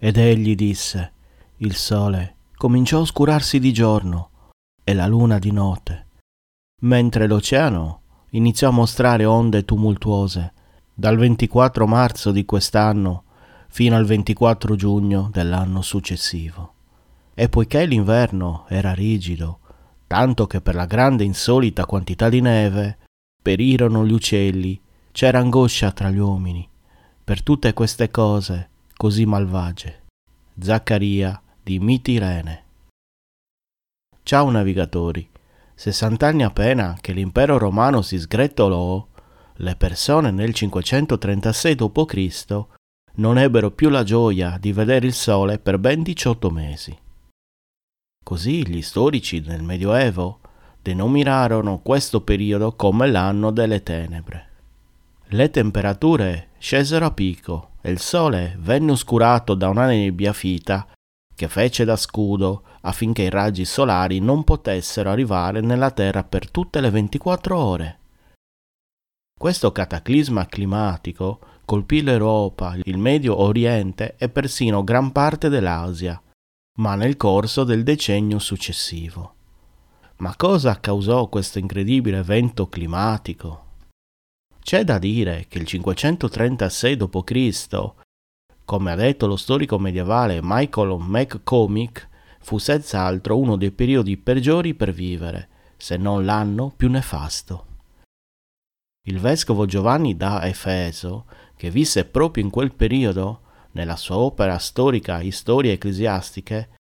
Ed egli disse, il sole cominciò a oscurarsi di giorno e la luna di notte, mentre l'oceano iniziò a mostrare onde tumultuose dal 24 marzo di quest'anno fino al 24 giugno dell'anno successivo. E poiché l'inverno era rigido, tanto che per la grande insolita quantità di neve perirono gli uccelli, c'era angoscia tra gli uomini, per tutte queste cose così malvagie. Zaccaria di Mitirene. Ciao navigatori, sessant'anni appena che l'impero romano si sgretolò, le persone nel 536 d.C. non ebbero più la gioia di vedere il sole per ben 18 mesi. Così gli storici del Medioevo denominarono questo periodo come l'anno delle tenebre. Le temperature scesero a picco e il sole venne oscurato da una nebbia fita che fece da scudo affinché i raggi solari non potessero arrivare nella Terra per tutte le 24 ore. Questo cataclisma climatico colpì l'Europa, il Medio Oriente e persino gran parte dell'Asia, ma nel corso del decennio successivo. Ma cosa causò questo incredibile evento climatico? C'è da dire che il 536 d.C., come ha detto lo storico medievale Michael McCormick, fu senz'altro uno dei periodi peggiori per vivere, se non l'anno più nefasto. Il vescovo Giovanni da Efeso, che visse proprio in quel periodo, nella sua opera storica Storie ecclesiastiche,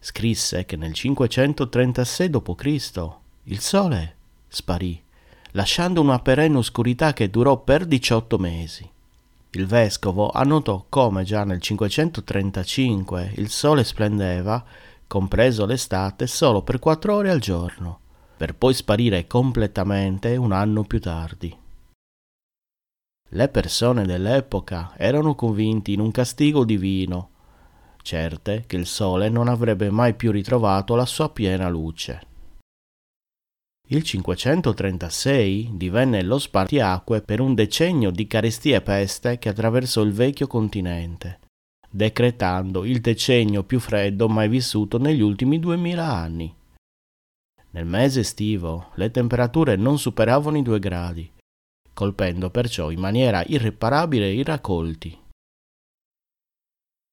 scrisse che nel 536 d.C. il sole sparì, lasciando una perenne oscurità che durò per 18 mesi. Il vescovo annotò come già nel 535 il sole splendeva, compreso l'estate, solo per quattro ore al giorno per poi sparire completamente un anno più tardi. Le persone dell'epoca erano convinti in un castigo divino, certe che il sole non avrebbe mai più ritrovato la sua piena luce. Il 536 divenne lo spartiacque per un decennio di carestia e peste che attraversò il vecchio continente, decretando il decennio più freddo mai vissuto negli ultimi duemila anni. Nel mese estivo le temperature non superavano i due gradi, colpendo perciò in maniera irreparabile i raccolti.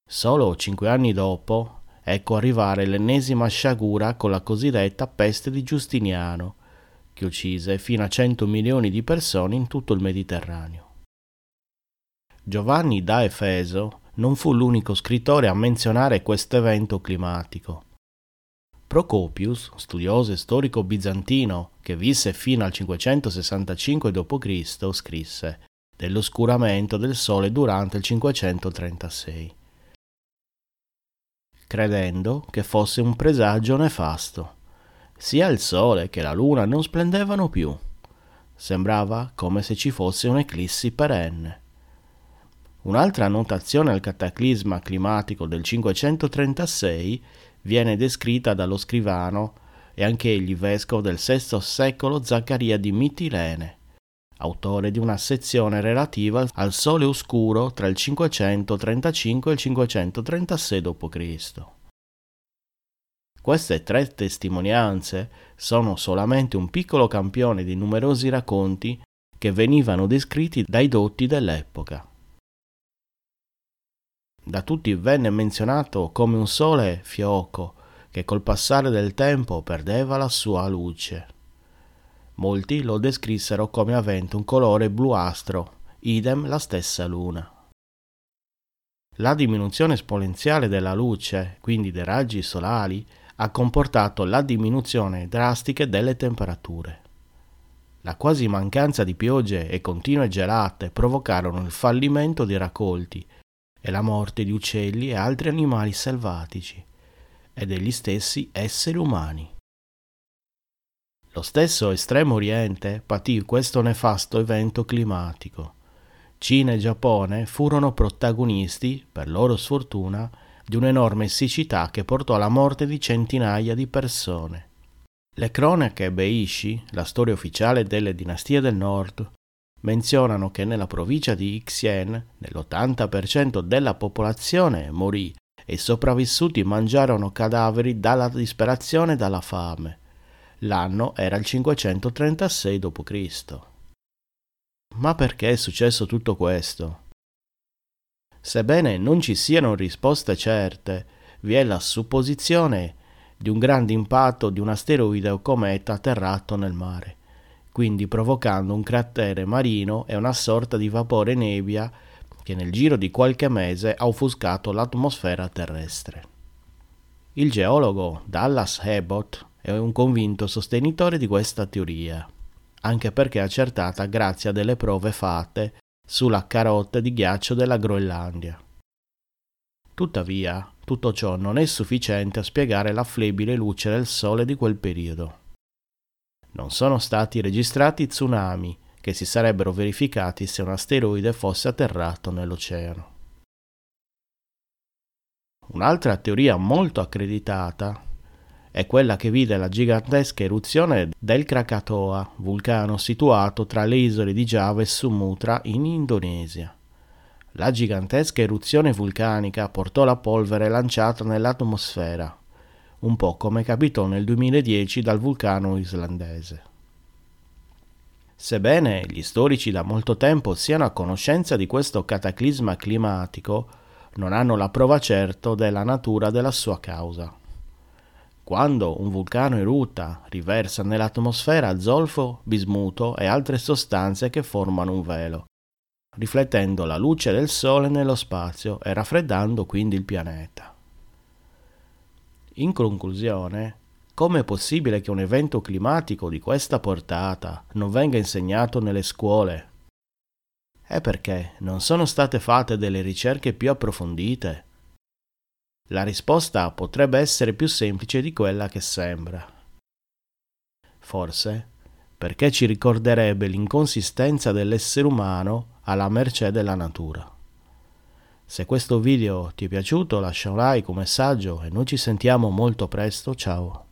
Solo cinque anni dopo ecco arrivare l'ennesima sciagura con la cosiddetta peste di Giustiniano, che uccise fino a 100 milioni di persone in tutto il Mediterraneo. Giovanni da Efeso non fu l'unico scrittore a menzionare questo evento climatico. Procopius, studioso e storico bizantino che visse fino al 565 d.C., scrisse dell'oscuramento del Sole durante il 536, credendo che fosse un presagio nefasto. Sia il Sole che la Luna non splendevano più. Sembrava come se ci fosse un'eclissi perenne. Un'altra annotazione al cataclisma climatico del 536 viene descritta dallo scrivano e anch'egli vescovo del VI secolo Zaccaria di Mitilene, autore di una sezione relativa al sole oscuro tra il 535 e il 536 d.C. Queste tre testimonianze sono solamente un piccolo campione di numerosi racconti che venivano descritti dai dotti dell'epoca da tutti venne menzionato come un sole fioco che col passare del tempo perdeva la sua luce. Molti lo descrissero come avente un colore bluastro, idem la stessa luna. La diminuzione esponenziale della luce, quindi dei raggi solari, ha comportato la diminuzione drastica delle temperature. La quasi mancanza di piogge e continue gelate provocarono il fallimento di raccolti e la morte di uccelli e altri animali selvatici e degli stessi esseri umani. Lo stesso Estremo Oriente patì questo nefasto evento climatico. Cina e Giappone furono protagonisti, per loro sfortuna, di un'enorme siccità che portò alla morte di centinaia di persone. Le cronache Beishi, la storia ufficiale delle dinastie del nord, menzionano che nella provincia di Xi'an nell'80% della popolazione morì e i sopravvissuti mangiarono cadaveri dalla disperazione e dalla fame. L'anno era il 536 d.C. Ma perché è successo tutto questo? Sebbene non ci siano risposte certe, vi è la supposizione di un grande impatto di un asteroide o cometa atterrato nel mare, quindi provocando un cratere marino e una sorta di vapore nebbia che nel giro di qualche mese ha offuscato l'atmosfera terrestre. Il geologo Dallas Abbott è un convinto sostenitore di questa teoria, anche perché accertata grazie a delle prove fatte sulla carotta di ghiaccio della Groenlandia. Tuttavia, tutto ciò non è sufficiente a spiegare la flebile luce del sole di quel periodo. Non sono stati registrati tsunami che si sarebbero verificati se un asteroide fosse atterrato nell'oceano. Un'altra teoria molto accreditata è quella che vide la gigantesca eruzione del Krakatoa, vulcano situato tra le isole di Giava e Sumatra in Indonesia. La gigantesca eruzione vulcanica portò la polvere lanciata nell'atmosfera, un po' come capitò nel 2010 dal vulcano islandese. Sebbene gli storici da molto tempo siano a conoscenza di questo cataclisma climatico, non hanno la prova certa della natura della sua causa. Quando un vulcano erutta, riversa nell'atmosfera zolfo, bismuto e altre sostanze che formano un velo, riflettendo la luce del Sole nello spazio e raffreddando quindi il pianeta. In conclusione, come è possibile che un evento climatico di questa portata non venga insegnato nelle scuole? È perché non sono state fatte delle ricerche più approfondite. La risposta potrebbe essere più semplice di quella che sembra. Forse perché ci ricorderebbe l'inconsistenza dell'essere umano alla mercé della natura. Se questo video ti è piaciuto lascia un like, un messaggio e noi ci sentiamo molto presto, ciao!